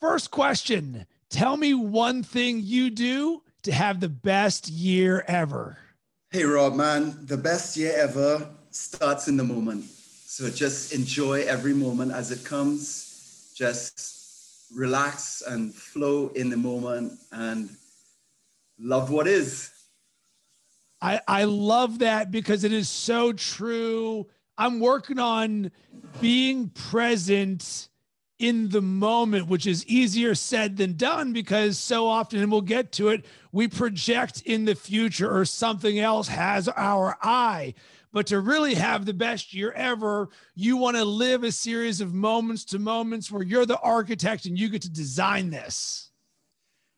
First question Tell me one thing you do to have the best year ever. Hey, Rob, man, the best year ever starts in the moment. So just enjoy every moment as it comes. Just relax and flow in the moment and love what is. I, I love that because it is so true. I'm working on being present in the moment, which is easier said than done because so often, and we'll get to it, we project in the future or something else has our eye. But to really have the best year ever, you want to live a series of moments to moments where you're the architect and you get to design this.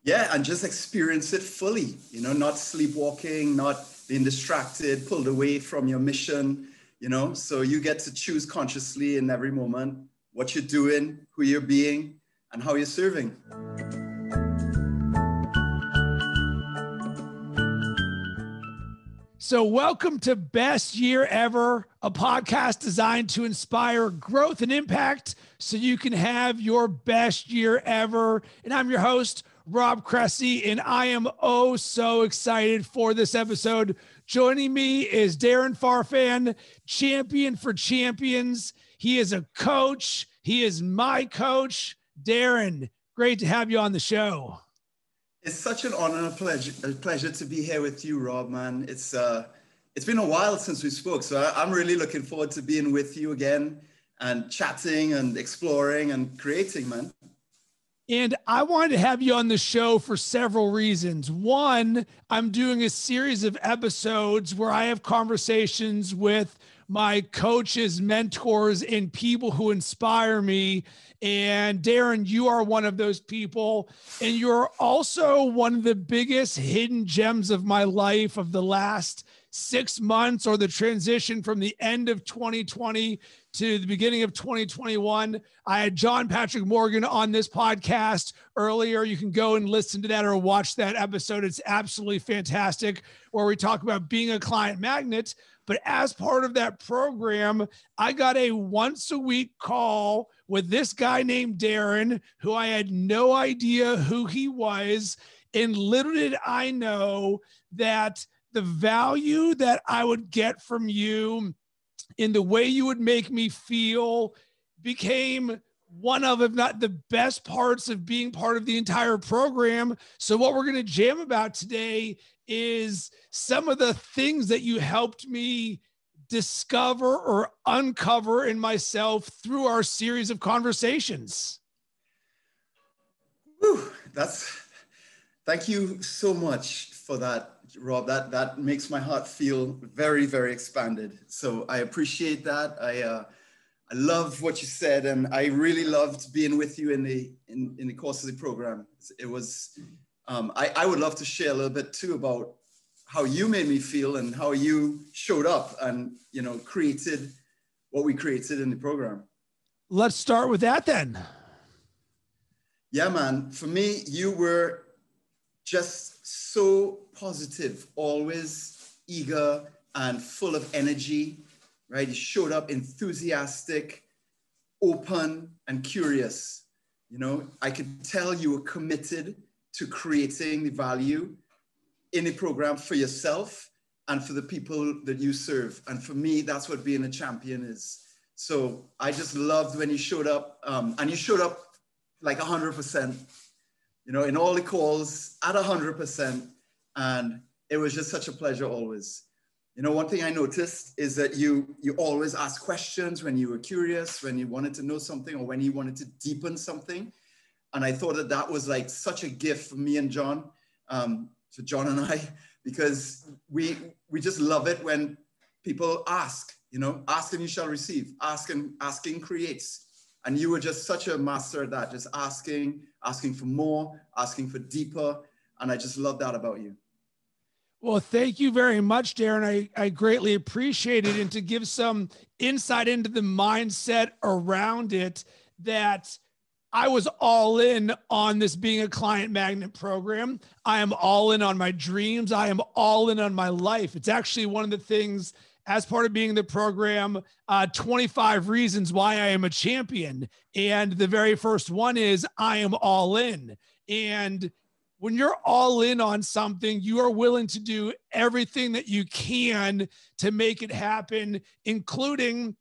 Yeah, and just experience it fully, you know, not sleepwalking, not being distracted, pulled away from your mission, you know. So you get to choose consciously in every moment what you're doing, who you're being, and how you're serving. So, welcome to Best Year Ever, a podcast designed to inspire growth and impact so you can have your best year ever. And I'm your host, Rob Cressy, and I am oh so excited for this episode. Joining me is Darren Farfan, champion for champions. He is a coach, he is my coach, Darren. Great to have you on the show. It's such an honor and a pleasure, a pleasure to be here with you, Rob. Man, it's uh, it's been a while since we spoke, so I, I'm really looking forward to being with you again and chatting and exploring and creating, man. And I wanted to have you on the show for several reasons. One, I'm doing a series of episodes where I have conversations with my coaches, mentors, and people who inspire me. And Darren, you are one of those people. And you're also one of the biggest hidden gems of my life of the last six months or the transition from the end of 2020 to the beginning of 2021. I had John Patrick Morgan on this podcast earlier. You can go and listen to that or watch that episode. It's absolutely fantastic, where we talk about being a client magnet. But as part of that program, I got a once a week call with this guy named Darren, who I had no idea who he was. And little did I know that the value that I would get from you in the way you would make me feel became one of, if not the best parts of being part of the entire program. So, what we're going to jam about today is some of the things that you helped me discover or uncover in myself through our series of conversations. Whew, that's thank you so much for that, Rob. That that makes my heart feel very, very expanded. So I appreciate that. I uh, I love what you said, and I really loved being with you in the in, in the course of the program. It was um, I, I would love to share a little bit too about how you made me feel and how you showed up and you know created what we created in the program. Let's start with that then. Yeah, man. For me, you were just so positive, always eager and full of energy, right? You showed up enthusiastic, open, and curious. You know, I could tell you were committed to creating the value in a program for yourself and for the people that you serve. And for me, that's what being a champion is. So I just loved when you showed up, um, and you showed up like 100%, you know, in all the calls at 100%. And it was just such a pleasure always. You know, one thing I noticed is that you you always ask questions when you were curious, when you wanted to know something, or when you wanted to deepen something. And I thought that that was like such a gift for me and John, um, for John and I, because we we just love it when people ask. You know, ask and you shall receive. Ask and asking creates. And you were just such a master at that, just asking, asking for more, asking for deeper. And I just love that about you. Well, thank you very much, Darren. I, I greatly appreciate it. And to give some insight into the mindset around it, that I was all in on this being a client magnet program. I am all in on my dreams. I am all in on my life. It's actually one of the things as part of being the program, uh, 25 reasons why I am a champion. And the very first one is I am all in. And when you're all in on something, you are willing to do everything that you can to make it happen, including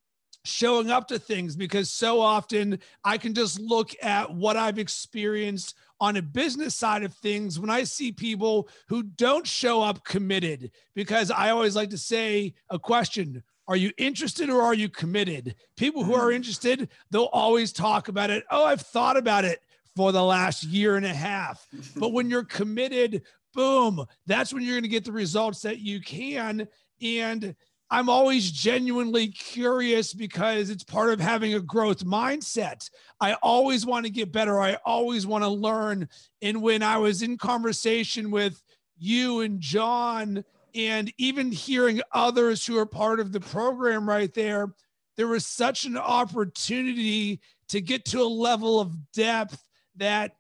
showing up to things because so often I can just look at what I've experienced on a business side of things when I see people who don't show up committed because I always like to say a question are you interested or are you committed? People who are mm. interested, they'll always talk about it. Oh, I've thought about it for the last year and a half. but when you're committed, boom, that's when you're going to get the results that you can. And I'm always genuinely curious because it's part of having a growth mindset. I always want to get better. I always want to learn. And when I was in conversation with you and John, and even hearing others who are part of the program right there, there was such an opportunity to get to a level of depth that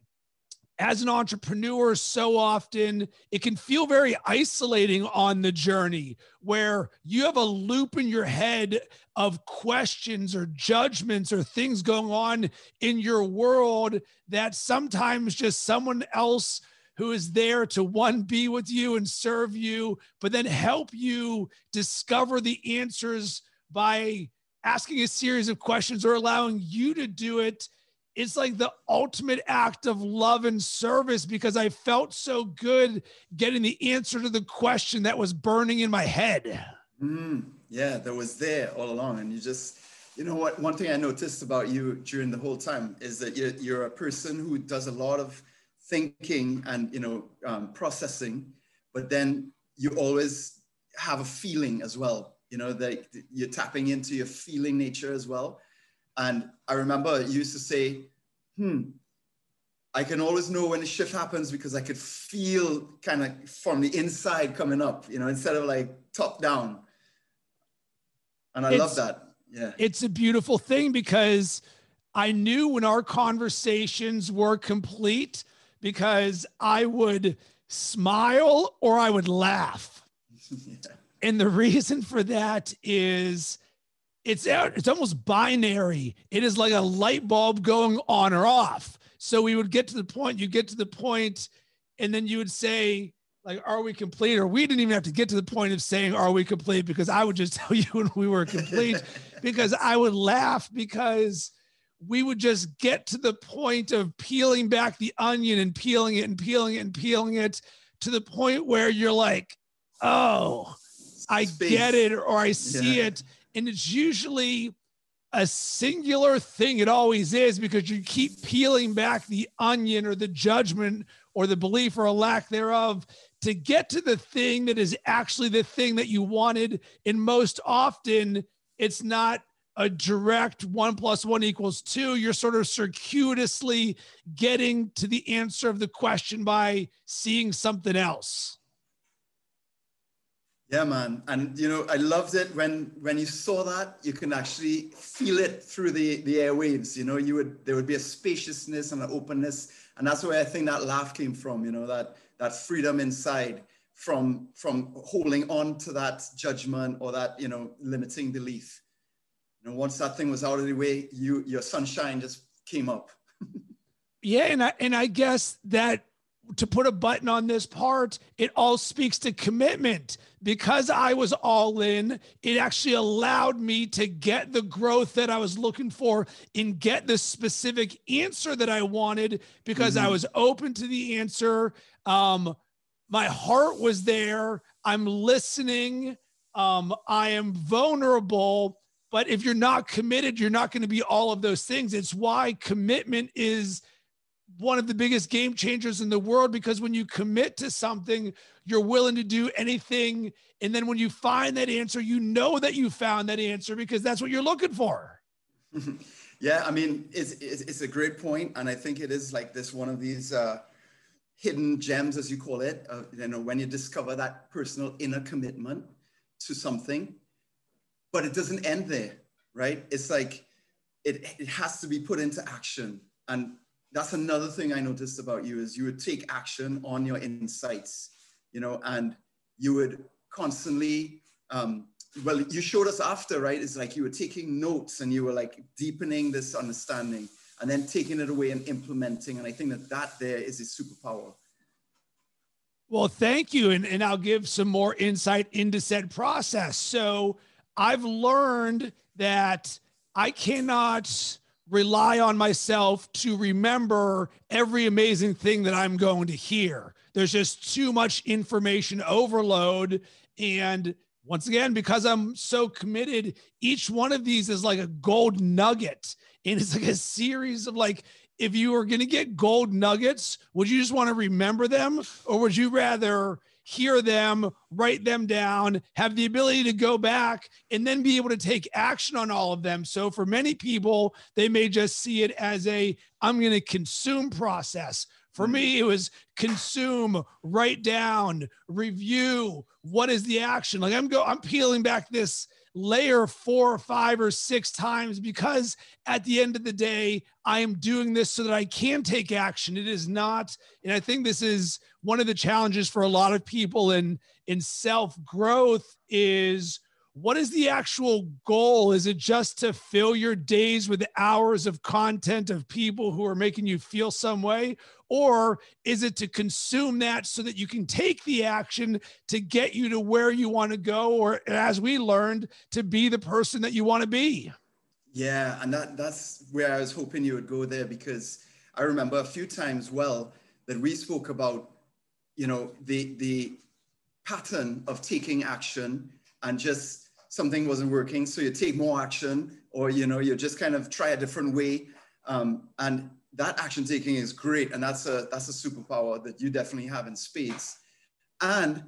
as an entrepreneur, so often it can feel very isolating on the journey where you have a loop in your head of questions or judgments or things going on in your world that sometimes just someone else who is there to one be with you and serve you, but then help you discover the answers by asking a series of questions or allowing you to do it it's like the ultimate act of love and service because I felt so good getting the answer to the question that was burning in my head. Mm, yeah, that was there all along. And you just, you know what? One thing I noticed about you during the whole time is that you're, you're a person who does a lot of thinking and, you know, um, processing, but then you always have a feeling as well. You know, that you're tapping into your feeling nature as well and I remember you used to say, hmm, I can always know when the shift happens because I could feel kind of from the inside coming up, you know, instead of like top down. And I it's, love that. Yeah. It's a beautiful thing because I knew when our conversations were complete because I would smile or I would laugh. yeah. And the reason for that is it's it's almost binary. It is like a light bulb going on or off. So we would get to the point, you get to the point, and then you would say, like, are we complete? Or we didn't even have to get to the point of saying, are we complete? Because I would just tell you when we were complete, because I would laugh because we would just get to the point of peeling back the onion and peeling it and peeling it and peeling it to the point where you're like, oh, I Space. get it or I see yeah. it and it's usually a singular thing. It always is because you keep peeling back the onion or the judgment or the belief or a lack thereof to get to the thing that is actually the thing that you wanted. And most often, it's not a direct one plus one equals two. You're sort of circuitously getting to the answer of the question by seeing something else. Yeah, man. And you know, I loved it when when you saw that, you can actually feel it through the the airwaves. You know, you would there would be a spaciousness and an openness. And that's where I think that laugh came from, you know, that that freedom inside from from holding on to that judgment or that, you know, limiting belief. You know, once that thing was out of the way, you your sunshine just came up. yeah, and I and I guess that to put a button on this part, it all speaks to commitment. Because I was all in, it actually allowed me to get the growth that I was looking for and get the specific answer that I wanted because mm-hmm. I was open to the answer. Um, my heart was there. I'm listening. Um, I am vulnerable. But if you're not committed, you're not going to be all of those things. It's why commitment is one of the biggest game changers in the world because when you commit to something, you're willing to do anything. And then when you find that answer, you know that you found that answer because that's what you're looking for. yeah, I mean, it's, it's, it's, a great point, And I think it is like this one of these uh, hidden gems, as you call it. Uh, you know, when you discover that personal inner commitment to something, but it doesn't end there, right? It's like it, it has to be put into action. And that's another thing I noticed about you is you would take action on your insights, you know, and you would constantly um, well, you showed us after, right? It's like you were taking notes and you were like deepening this understanding and then taking it away and implementing. And I think that that there is a superpower. Well, thank you. And, and I'll give some more insight into said process. So I've learned that I cannot rely on myself to remember every amazing thing that I'm going to hear. There's just too much information overload. And once again, because I'm so committed, each one of these is like a gold nugget. And it's like a series of like, if you were going to get gold nuggets, would you just want to remember them or would you rather hear them, write them down, have the ability to go back and then be able to take action on all of them? So for many people, they may just see it as a I'm going to consume process. For hmm. me, it was consume, write down, review. What is the action? Like I'm go, I'm peeling back this layer four or five or six times because at the end of the day, I am doing this so that I can take action. It is not, and I think this is one of the challenges for a lot of people in in self growth is what is the actual goal? Is it just to fill your days with hours of content of people who are making you feel some way? Or is it to consume that so that you can take the action to get you to where you want to go? Or, as we learned, to be the person that you want to be? Yeah. And that, that's where I was hoping you would go there because I remember a few times, well, that we spoke about, you know, the, the pattern of taking action and just something wasn't working so you take more action or you know you just kind of try a different way. Um, and that action taking is great and that's a that's a superpower that you definitely have in spades. And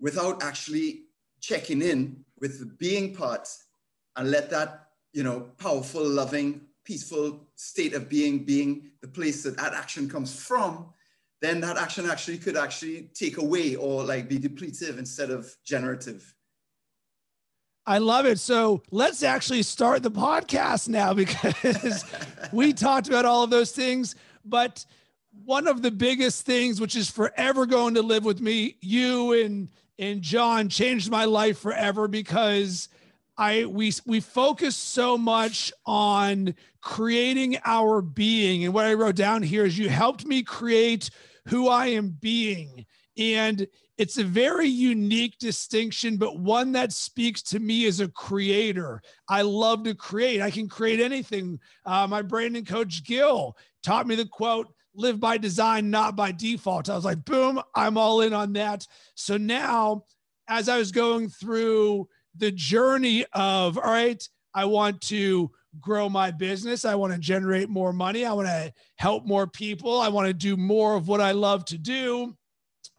without actually checking in with the being part and let that you know powerful loving peaceful state of being being the place that that action comes from then that action actually could actually take away or like be depletive instead of generative I love it. So let's actually start the podcast now because we talked about all of those things. But one of the biggest things, which is forever going to live with me, you and and John changed my life forever because I we we focus so much on creating our being. And what I wrote down here is you helped me create who I am being. And it's a very unique distinction, but one that speaks to me as a creator. I love to create. I can create anything. Uh, my Brandon coach Gil taught me the quote, live by design, not by default. I was like, boom, I'm all in on that. So now, as I was going through the journey of, all right, I want to grow my business. I want to generate more money. I want to help more people. I want to do more of what I love to do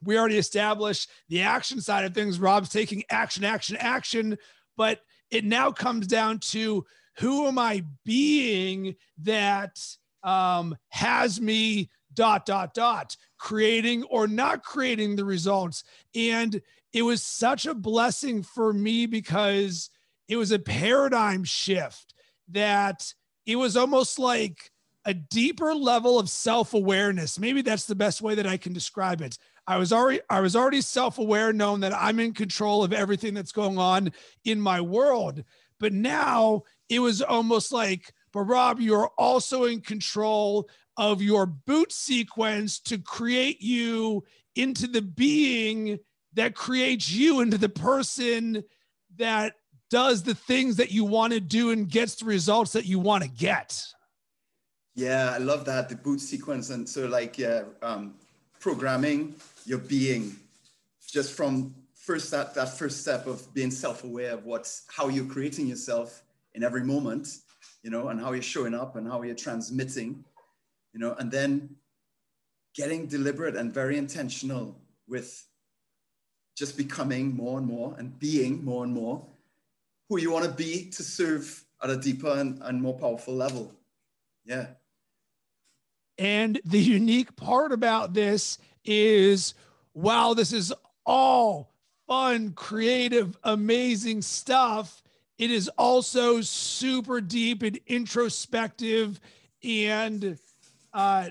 we already established the action side of things. Rob's taking action, action, action. But it now comes down to who am I being that um, has me dot, dot, dot, creating or not creating the results. And it was such a blessing for me because it was a paradigm shift that it was almost like a deeper level of self awareness. Maybe that's the best way that I can describe it. I was already I was already self-aware, knowing that I'm in control of everything that's going on in my world. But now it was almost like, but Rob, you're also in control of your boot sequence to create you into the being that creates you into the person that does the things that you want to do and gets the results that you want to get. Yeah, I love that the boot sequence, and so like yeah, um, programming your being just from first that, that first step of being self-aware of what's how you're creating yourself in every moment you know and how you're showing up and how you're transmitting you know and then getting deliberate and very intentional with just becoming more and more and being more and more who you want to be to serve at a deeper and, and more powerful level. Yeah. And the unique part about this is wow, this is all fun, creative, amazing stuff. It is also super deep and introspective and uh,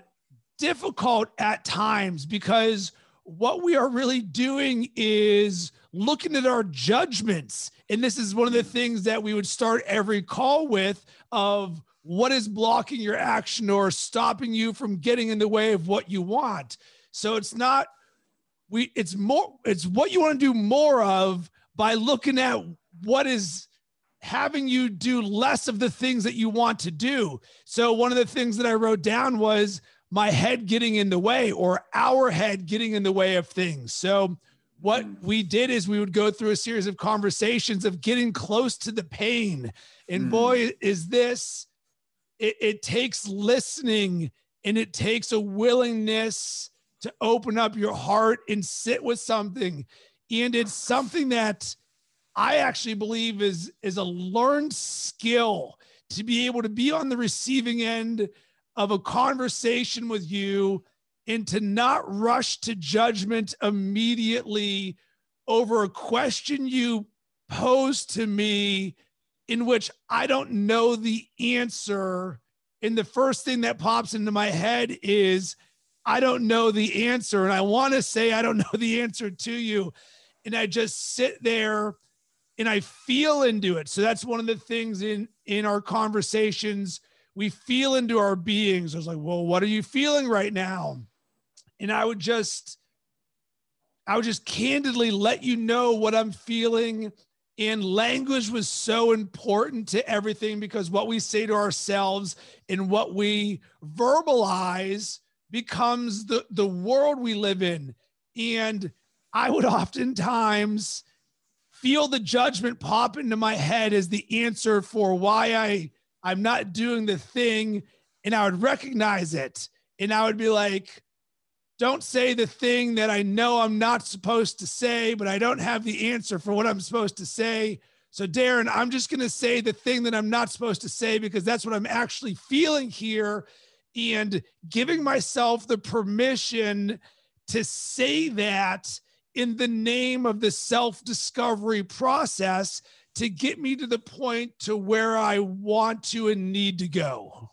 difficult at times because what we are really doing is looking at our judgments. And this is one of the things that we would start every call with of what is blocking your action or stopping you from getting in the way of what you want. So it's not we it's more it's what you want to do more of by looking at what is having you do less of the things that you want to do. So one of the things that I wrote down was my head getting in the way or our head getting in the way of things. So what mm. we did is we would go through a series of conversations of getting close to the pain. And mm. boy, is this it, it takes listening and it takes a willingness to open up your heart and sit with something. And it's something that I actually believe is is a learned skill to be able to be on the receiving end of a conversation with you and to not rush to judgment immediately over a question you pose to me in which I don't know the answer. And the first thing that pops into my head is, I don't know the answer. And I want to say, I don't know the answer to you. And I just sit there and I feel into it. So that's one of the things in in our conversations. We feel into our beings. I was like, well, what are you feeling right now? And I would just, I would just candidly let you know what I'm feeling. And language was so important to everything because what we say to ourselves and what we verbalize becomes the, the world we live in. And I would oftentimes feel the judgment pop into my head as the answer for why I I'm not doing the thing. And I would recognize it. And I would be like don't say the thing that I know I'm not supposed to say but I don't have the answer for what I'm supposed to say. So Darren I'm just going to say the thing that I'm not supposed to say because that's what I'm actually feeling here and giving myself the permission to say that in the name of the self discovery process to get me to the point to where I want to and need to go.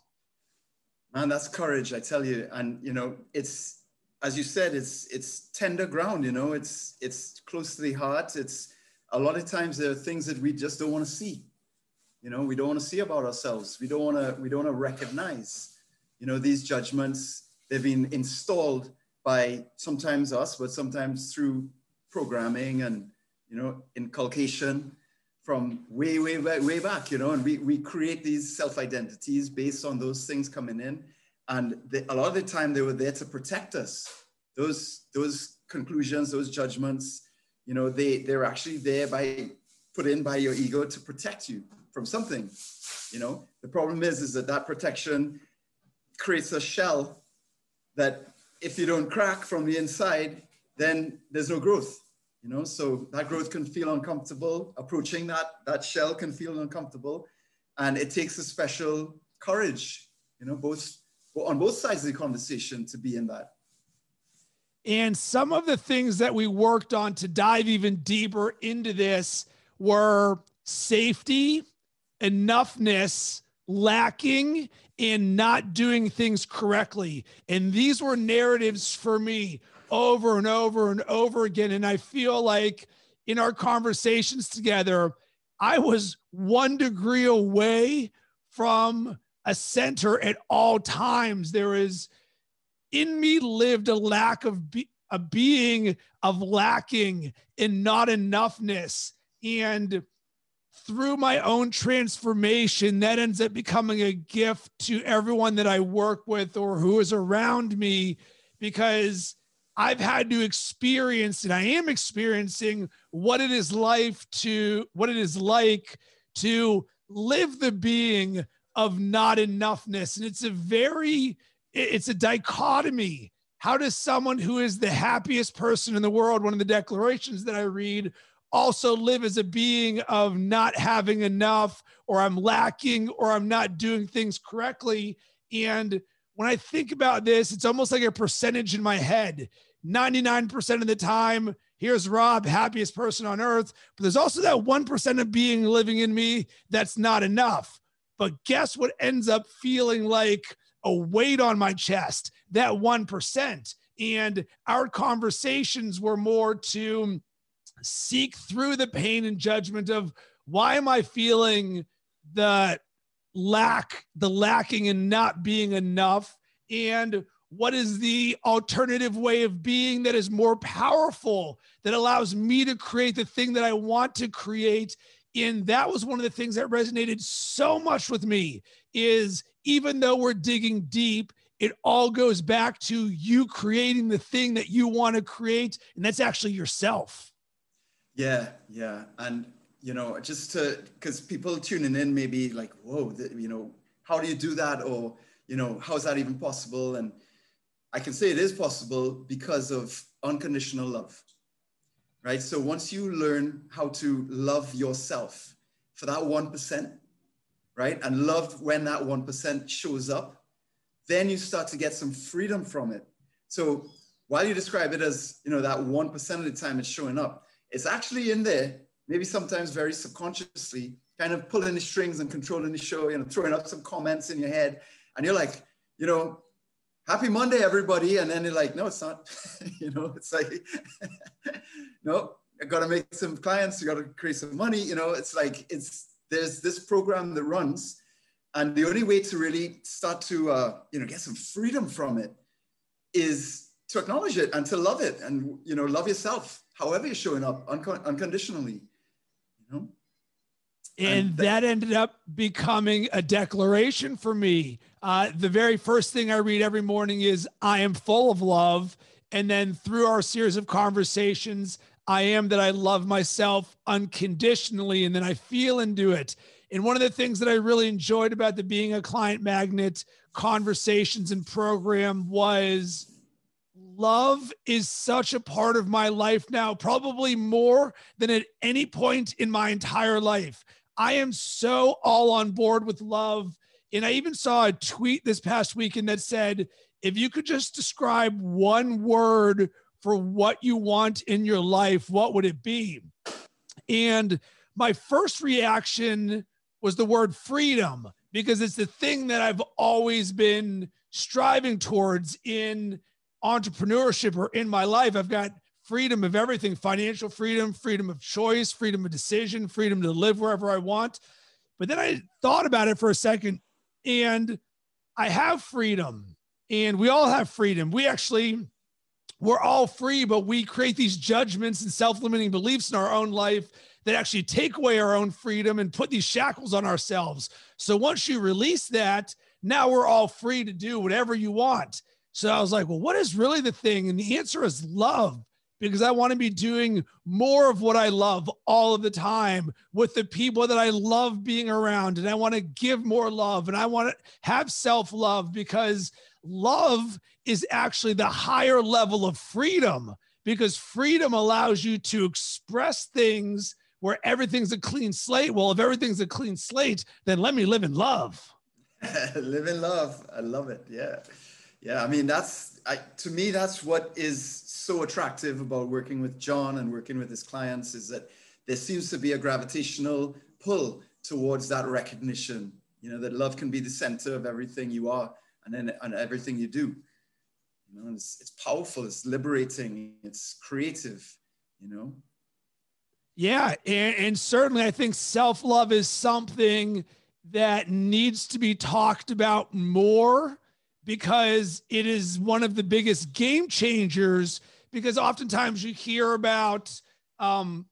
Man, that's courage, I tell you. And you know, it's as you said, it's it's tender ground, you know, it's it's close to the heart. It's a lot of times there are things that we just don't want to see. You know, we don't want to see about ourselves. We don't want to, we don't want to recognize, you know, these judgments, they've been installed by sometimes us, but sometimes through programming and you know inculcation from way way way, way back. You know, and we we create these self identities based on those things coming in, and they, a lot of the time they were there to protect us. Those those conclusions, those judgments, you know, they they're actually there by put in by your ego to protect you from something. You know, the problem is is that that protection creates a shell that if you don't crack from the inside, then there's no growth. You know, so that growth can feel uncomfortable. Approaching that that shell can feel uncomfortable, and it takes a special courage. You know, both on both sides of the conversation to be in that. And some of the things that we worked on to dive even deeper into this were safety, enoughness, lacking in not doing things correctly. And these were narratives for me over and over and over again. And I feel like in our conversations together, I was one degree away from a center at all times. There is in me lived a lack of be, a being of lacking and not enoughness. And through my own transformation, that ends up becoming a gift to everyone that I work with or who is around me because I've had to experience and I am experiencing what it is life to what it is like to live the being of not enoughness. And it's a very, it's a dichotomy. How does someone who is the happiest person in the world, one of the declarations that I read, also live as a being of not having enough or I'm lacking or I'm not doing things correctly. And when I think about this, it's almost like a percentage in my head. 99% of the time, here's Rob, happiest person on earth. But there's also that 1% of being living in me that's not enough. But guess what ends up feeling like a weight on my chest? That 1%. And our conversations were more to seek through the pain and judgment of why am I feeling the lack, the lacking and not being enough? And what is the alternative way of being that is more powerful, that allows me to create the thing that I want to create? And that was one of the things that resonated so much with me is even though we're digging deep, it all goes back to you creating the thing that you want to create. And that's actually yourself. Yeah, yeah. And, you know, just to, because people tuning in may be like, whoa, the, you know, how do you do that? Or, you know, how is that even possible? And I can say it is possible because of unconditional love, right? So once you learn how to love yourself for that 1%, right? And love when that 1% shows up, then you start to get some freedom from it. So while you describe it as, you know, that 1% of the time it's showing up, it's actually in there, maybe sometimes very subconsciously, kind of pulling the strings and controlling the show, you know, throwing up some comments in your head. And you're like, you know, happy Monday, everybody. And then you're like, no, it's not. you know, it's like, no, I got to make some clients, you got to create some money. You know, it's like, it's, there's this program that runs. And the only way to really start to, uh, you know, get some freedom from it is to acknowledge it and to love it and, you know, love yourself, however you're showing up uncon- unconditionally, you know? And, and that ended up becoming a declaration for me. Uh, the very first thing I read every morning is, I am full of love. And then through our series of conversations, I am that I love myself unconditionally. And then I feel and do it. And one of the things that I really enjoyed about the Being a Client Magnet conversations and program was love is such a part of my life now, probably more than at any point in my entire life. I am so all on board with love. And I even saw a tweet this past weekend that said, if you could just describe one word for what you want in your life, what would it be? And my first reaction was the word freedom because it's the thing that I've always been striving towards in entrepreneurship or in my life. I've got freedom of everything financial freedom, freedom of choice, freedom of decision, freedom to live wherever I want. But then I thought about it for a second and I have freedom and we all have freedom. We actually, we're all free, but we create these judgments and self limiting beliefs in our own life that actually take away our own freedom and put these shackles on ourselves. So once you release that, now we're all free to do whatever you want. So I was like, well, what is really the thing? And the answer is love because I want to be doing more of what I love all of the time with the people that I love being around. And I want to give more love and I want to have self love because love is actually the higher level of freedom because freedom allows you to express things where everything's a clean slate. Well, if everything's a clean slate, then let me live in love. live in love. I love it. Yeah. Yeah. I mean, that's, I, to me, that's what is so attractive about working with John and working with his clients is that there seems to be a gravitational pull towards that recognition, you know, that love can be the center of everything you are and then and everything you do. You know, it's, it's powerful, it's liberating, it's creative, you know. Yeah, and, and certainly I think self-love is something that needs to be talked about more because it is one of the biggest game changers because oftentimes you hear about um,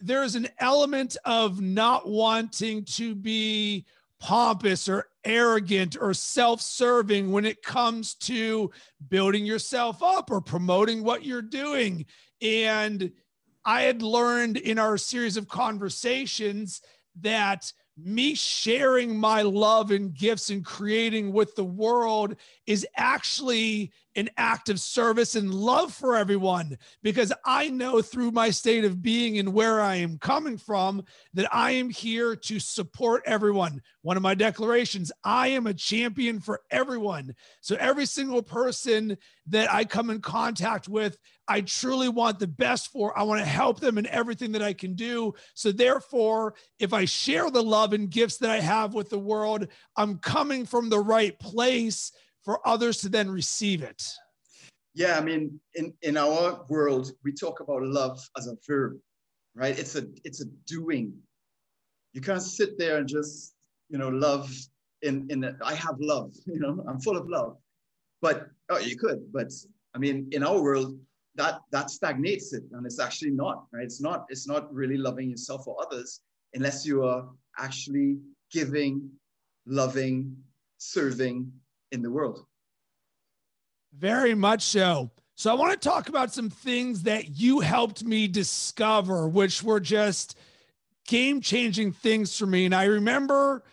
there's an element of not wanting to be pompous or arrogant or self serving when it comes to building yourself up or promoting what you're doing. And I had learned in our series of conversations that me sharing my love and gifts and creating with the world is actually an act of service and love for everyone because I know through my state of being and where I am coming from that I am here to support everyone. One of my declarations I am a champion for everyone. So, every single person that I come in contact with, I truly want the best for. I want to help them in everything that I can do. So, therefore, if I share the love and gifts that I have with the world, I'm coming from the right place for others to then receive it. Yeah, I mean, in, in our world, we talk about love as a verb, right? It's a it's a doing. You can't sit there and just, you know, love in in a, I have love, you know, I'm full of love. But oh, you could, but I mean, in our world, that that stagnates it, and it's actually not, right? It's not, it's not really loving yourself or others unless you are actually giving, loving, serving in the world. Very much so. So I want to talk about some things that you helped me discover, which were just game changing things for me. And I remember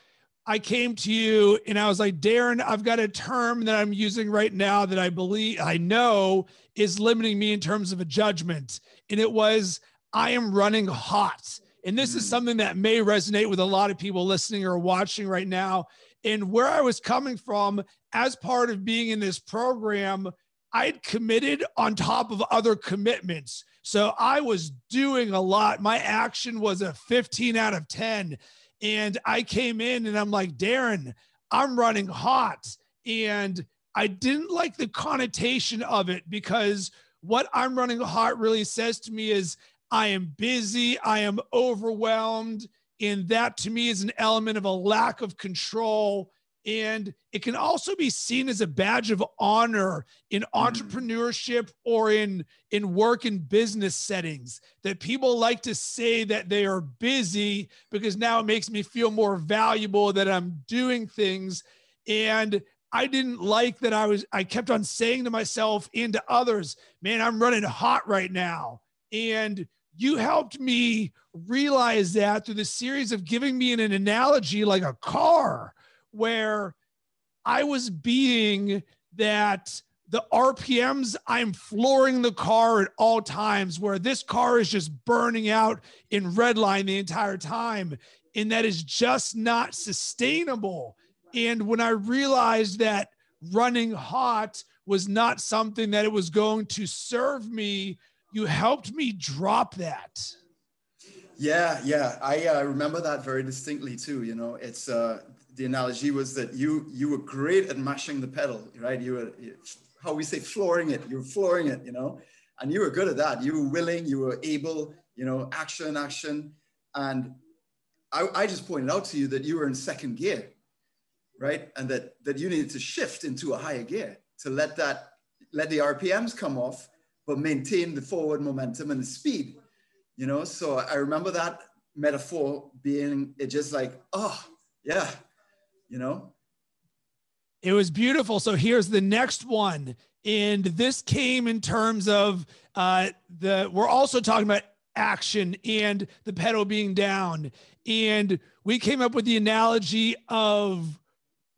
I came to you and I was like, Darren, I've got a term that I'm using right now that I believe I know is limiting me in terms of a judgment. And it was, I am running hot. And this is hmm. something that may resonate with a lot of people listening or watching right now. And where I was coming from as part of being in this program, I'd committed on top of other commitments. So I was doing a lot. My action was a 15 out of 10. And I came in and I'm like, Darren, I'm running hot. And I didn't like the connotation of it because what I'm running hot really says to me is I am busy, I am overwhelmed. And that to me is an element of a lack of control. And it can also be seen as a badge of honor in mm. entrepreneurship or in, in work and business settings that people like to say that they are busy because now it makes me feel more valuable that I'm doing things. And I didn't like that I was, I kept on saying to myself and to others, man, I'm running hot right now. And you helped me realize that through the series of giving me an, an analogy like a car where I was being that the RPMs, I'm flooring the car at all times, where this car is just burning out in red line the entire time. And that is just not sustainable. And when I realized that running hot was not something that it was going to serve me you helped me drop that. Yeah, yeah, I uh, remember that very distinctly too. You know, it's uh, the analogy was that you you were great at mashing the pedal, right? You were how we say flooring it. You were flooring it, you know, and you were good at that. You were willing, you were able, you know, action, action, and I, I just pointed out to you that you were in second gear, right? And that that you needed to shift into a higher gear to let that let the RPMs come off but maintain the forward momentum and the speed. You know, so I remember that metaphor being it just like, oh yeah, you know. It was beautiful. So here's the next one. And this came in terms of uh, the, we're also talking about action and the pedal being down. And we came up with the analogy of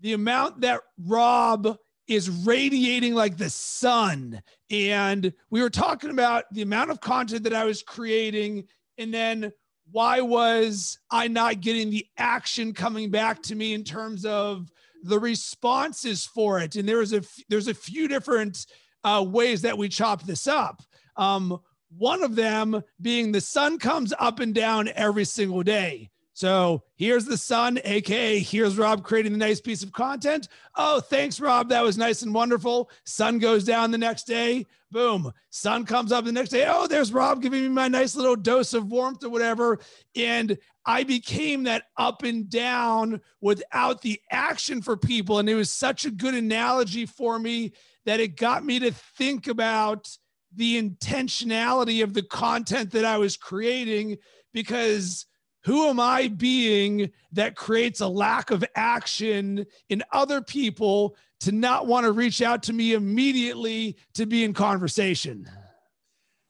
the amount that Rob is radiating like the sun. And we were talking about the amount of content that I was creating. And then why was I not getting the action coming back to me in terms of the responses for it? And there was a there's a few different uh, ways that we chop this up. Um, one of them being the sun comes up and down every single day. So here's the sun, aka here's Rob creating the nice piece of content. Oh, thanks, Rob. That was nice and wonderful. Sun goes down the next day. Boom. Sun comes up the next day. Oh, there's Rob giving me my nice little dose of warmth or whatever. And I became that up and down without the action for people. And it was such a good analogy for me that it got me to think about the intentionality of the content that I was creating because who am I being that creates a lack of action in other people to not want to reach out to me immediately to be in conversation?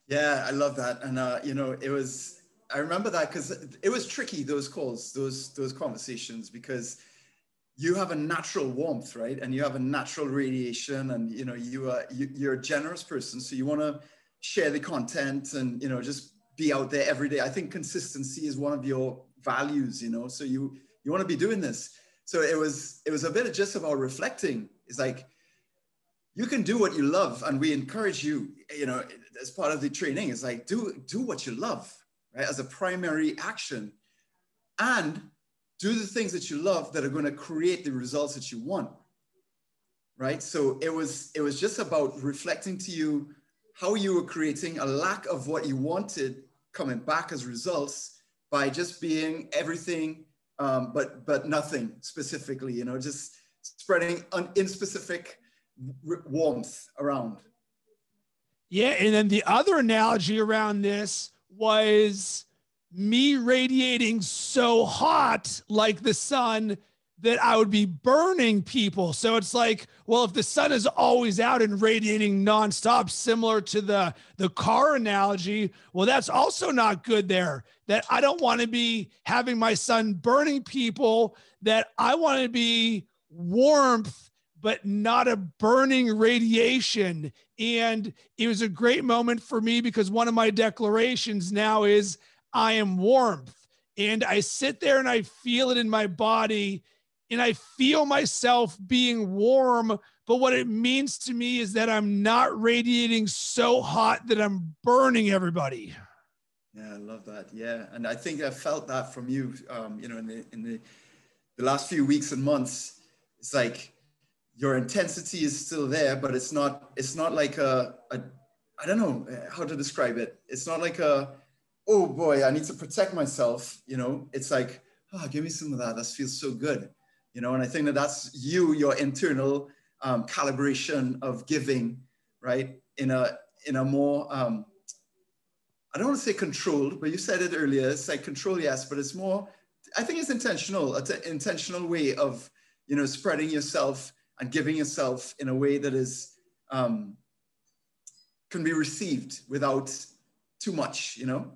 Yeah, I love that. And, uh, you know, it was, I remember that because it was tricky, those calls, those, those conversations, because you have a natural warmth, right? And you have a natural radiation and, you know, you are, you, you're a generous person. So you want to share the content and, you know, just be out there every day. I think consistency is one of your values, you know. So you you want to be doing this. So it was it was a bit of just about reflecting. It's like you can do what you love, and we encourage you, you know, as part of the training. It's like do do what you love, right, as a primary action, and do the things that you love that are going to create the results that you want right? So it was it was just about reflecting to you how you were creating a lack of what you wanted coming back as results by just being everything um, but but nothing specifically you know just spreading un, in specific warmth around. Yeah and then the other analogy around this was me radiating so hot like the sun that I would be burning people. So it's like, well, if the sun is always out and radiating nonstop, similar to the the car analogy, well, that's also not good there. That I don't want to be having my sun burning people, that I want to be warmth, but not a burning radiation. And it was a great moment for me because one of my declarations now is I am warmth. And I sit there and I feel it in my body and I feel myself being warm. But what it means to me is that I'm not radiating so hot that I'm burning everybody. Yeah, I love that. Yeah, and I think I felt that from you. Um, you know, in the in the the last few weeks and months, it's like your intensity is still there, but it's not. It's not like a, a I don't know how to describe it. It's not like a oh boy, I need to protect myself. You know, it's like oh, give me some of that. That feels so good you know and i think that that's you your internal um, calibration of giving right in a in a more um, i don't want to say controlled but you said it earlier it's like control yes but it's more i think it's intentional an intentional way of you know spreading yourself and giving yourself in a way that is um, can be received without too much you know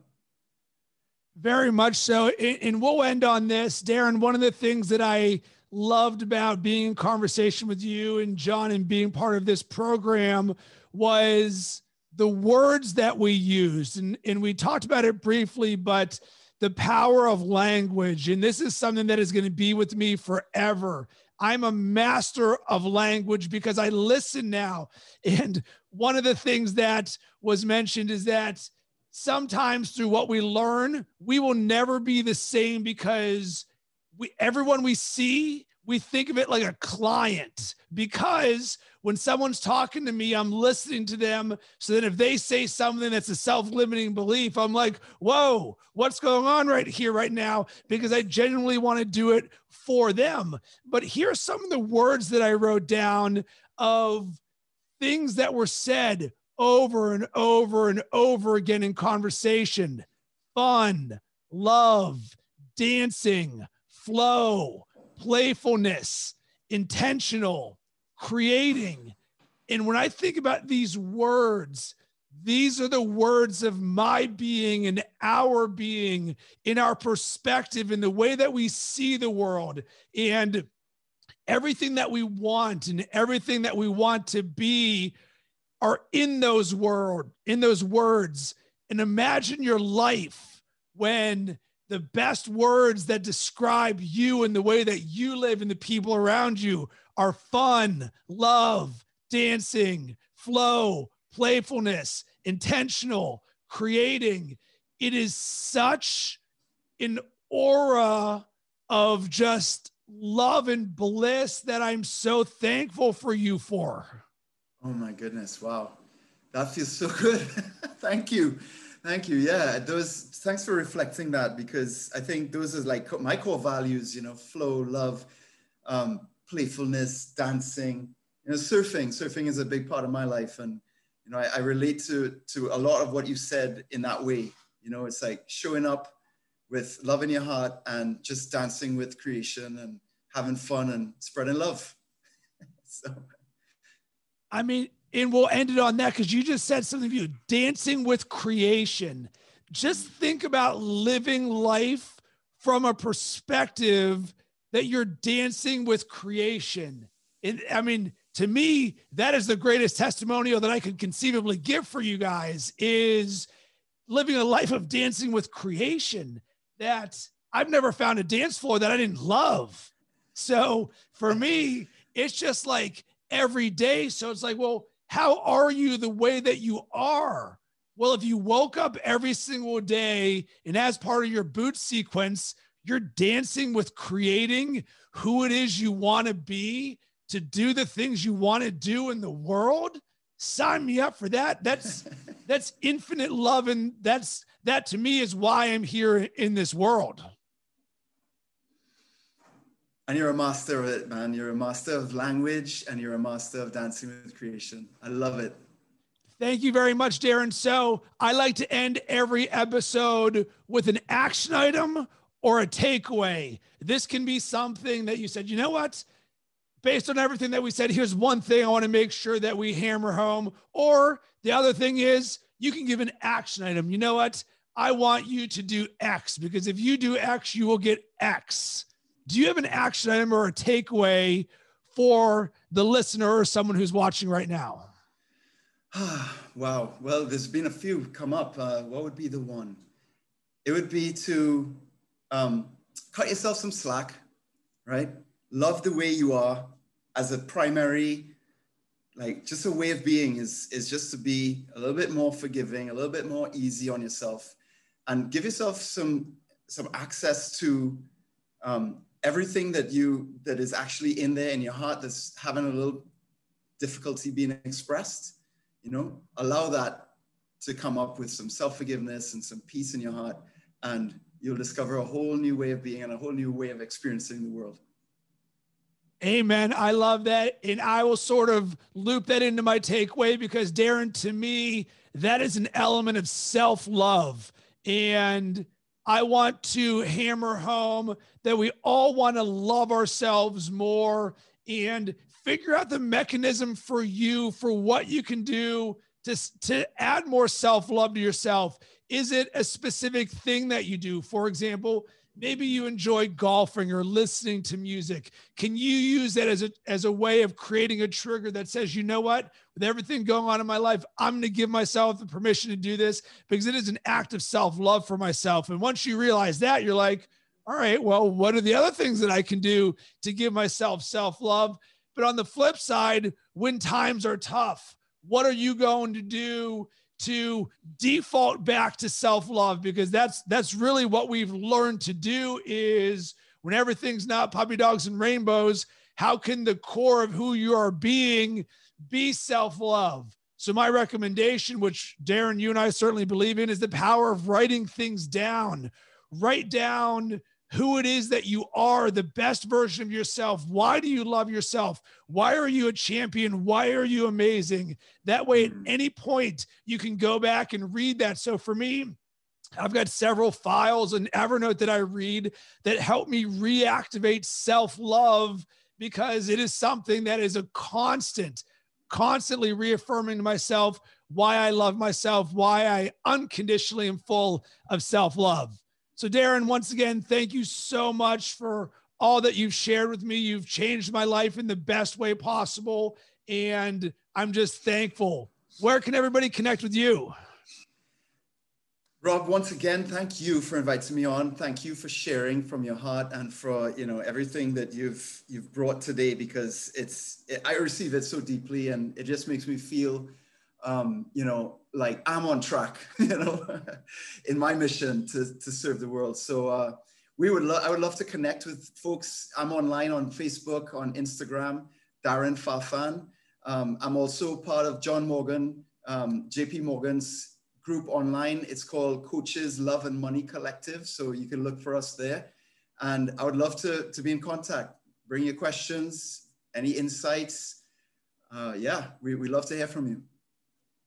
very much so. And we'll end on this. Darren, one of the things that I loved about being in conversation with you and John and being part of this program was the words that we used. And, and we talked about it briefly, but the power of language. And this is something that is going to be with me forever. I'm a master of language because I listen now. And one of the things that was mentioned is that sometimes through what we learn, we will never be the same because we everyone we see we think of it like a client because when someone's talking to me, I'm listening to them. So then if they say something that's a self limiting belief, I'm like, whoa, what's going on right here, right now? Because I genuinely want to do it for them. But here's some of the words that I wrote down of things that were said over and over and over again in conversation fun, love, dancing, flow, playfulness, intentional, creating. And when I think about these words, these are the words of my being and our being in our perspective, in the way that we see the world. And everything that we want and everything that we want to be are in those word in those words and imagine your life when the best words that describe you and the way that you live and the people around you are fun, love, dancing, flow, playfulness, intentional, creating. It is such an aura of just love and bliss that I'm so thankful for you for. Oh my goodness. Wow. That feels so good. Thank you. Thank you. Yeah, those. Thanks for reflecting that because I think those are like my core values. You know, flow, love, um, playfulness, dancing. You know, surfing. Surfing is a big part of my life, and you know, I, I relate to to a lot of what you said in that way. You know, it's like showing up with love in your heart and just dancing with creation and having fun and spreading love. so, I mean, and we'll end it on that because you just said something you dancing with creation. Just think about living life from a perspective that you're dancing with creation. And I mean, to me, that is the greatest testimonial that I could conceivably give for you guys is living a life of dancing with creation that I've never found a dance floor that I didn't love. So for me, it's just like every day. So it's like, well, how are you the way that you are? Well, if you woke up every single day and as part of your boot sequence, you're dancing with creating who it is you want to be to do the things you want to do in the world, sign me up for that. That's that's infinite love and that's that to me is why I'm here in this world. And you're a master of it, man. You're a master of language and you're a master of dancing with creation. I love it. Thank you very much, Darren. So I like to end every episode with an action item or a takeaway. This can be something that you said, you know what? Based on everything that we said, here's one thing I want to make sure that we hammer home. Or the other thing is, you can give an action item. You know what? I want you to do X because if you do X, you will get X. Do you have an action item or a takeaway for the listener or someone who's watching right now? wow. Well, there's been a few come up. Uh, what would be the one? It would be to um, cut yourself some slack, right? Love the way you are as a primary, like just a way of being is, is just to be a little bit more forgiving, a little bit more easy on yourself and give yourself some, some access to um, everything that you, that is actually in there in your heart that's having a little difficulty being expressed you know, allow that to come up with some self forgiveness and some peace in your heart, and you'll discover a whole new way of being and a whole new way of experiencing the world. Amen. I love that. And I will sort of loop that into my takeaway because, Darren, to me, that is an element of self love. And I want to hammer home that we all want to love ourselves more and figure out the mechanism for you for what you can do to, to add more self love to yourself. Is it a specific thing that you do? For example, maybe you enjoy golfing or listening to music. Can you use that as a, as a way of creating a trigger that says, you know what, with everything going on in my life, I'm going to give myself the permission to do this because it is an act of self love for myself. And once you realize that, you're like, all right, well, what are the other things that I can do to give myself self love? But on the flip side, when times are tough, what are you going to do to default back to self-love because that's that's really what we've learned to do is when everything's not puppy dogs and rainbows, how can the core of who you are being be self-love? So my recommendation, which Darren, you and I certainly believe in, is the power of writing things down. Write down who it is that you are, the best version of yourself. Why do you love yourself? Why are you a champion? Why are you amazing? That way, at mm. any point, you can go back and read that. So for me, I've got several files in Evernote that I read that help me reactivate self love because it is something that is a constant, constantly reaffirming to myself why I love myself, why I unconditionally am full of self love. So, Darren, once again, thank you so much for all that you've shared with me. You've changed my life in the best way possible. And I'm just thankful. Where can everybody connect with you? Rob, once again, thank you for inviting me on. Thank you for sharing from your heart and for you know everything that you've you've brought today because it's I receive it so deeply and it just makes me feel um, you know, like I'm on track, you know, in my mission to, to serve the world. So uh, we would love, I would love to connect with folks. I'm online on Facebook, on Instagram, Darren Farfan. Um, I'm also part of John Morgan, um, JP Morgan's group online. It's called Coaches Love and Money Collective. So you can look for us there. And I would love to, to be in contact. Bring your questions, any insights. Uh, yeah, we, we love to hear from you.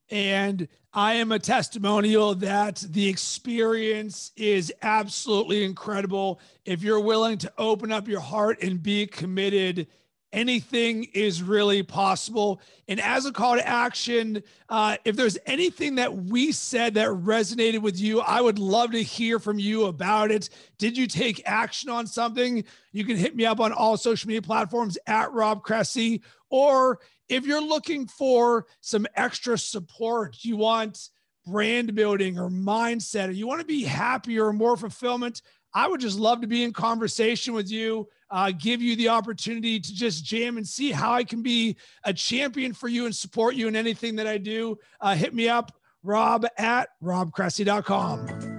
And I am a testimonial that the experience is absolutely incredible. If you're willing to open up your heart and be committed, anything is really possible. And as a call to action, uh, if there's anything that we said that resonated with you, I would love to hear from you about it. Did you take action on something? You can hit me up on all social media platforms at Rob Cressy, or if you're looking for some extra support, you want brand building or mindset, or you want to be happier or more fulfillment, I would just love to be in conversation with you, uh, give you the opportunity to just jam and see how I can be a champion for you and support you in anything that I do. Uh, hit me up, rob at robcressy.com.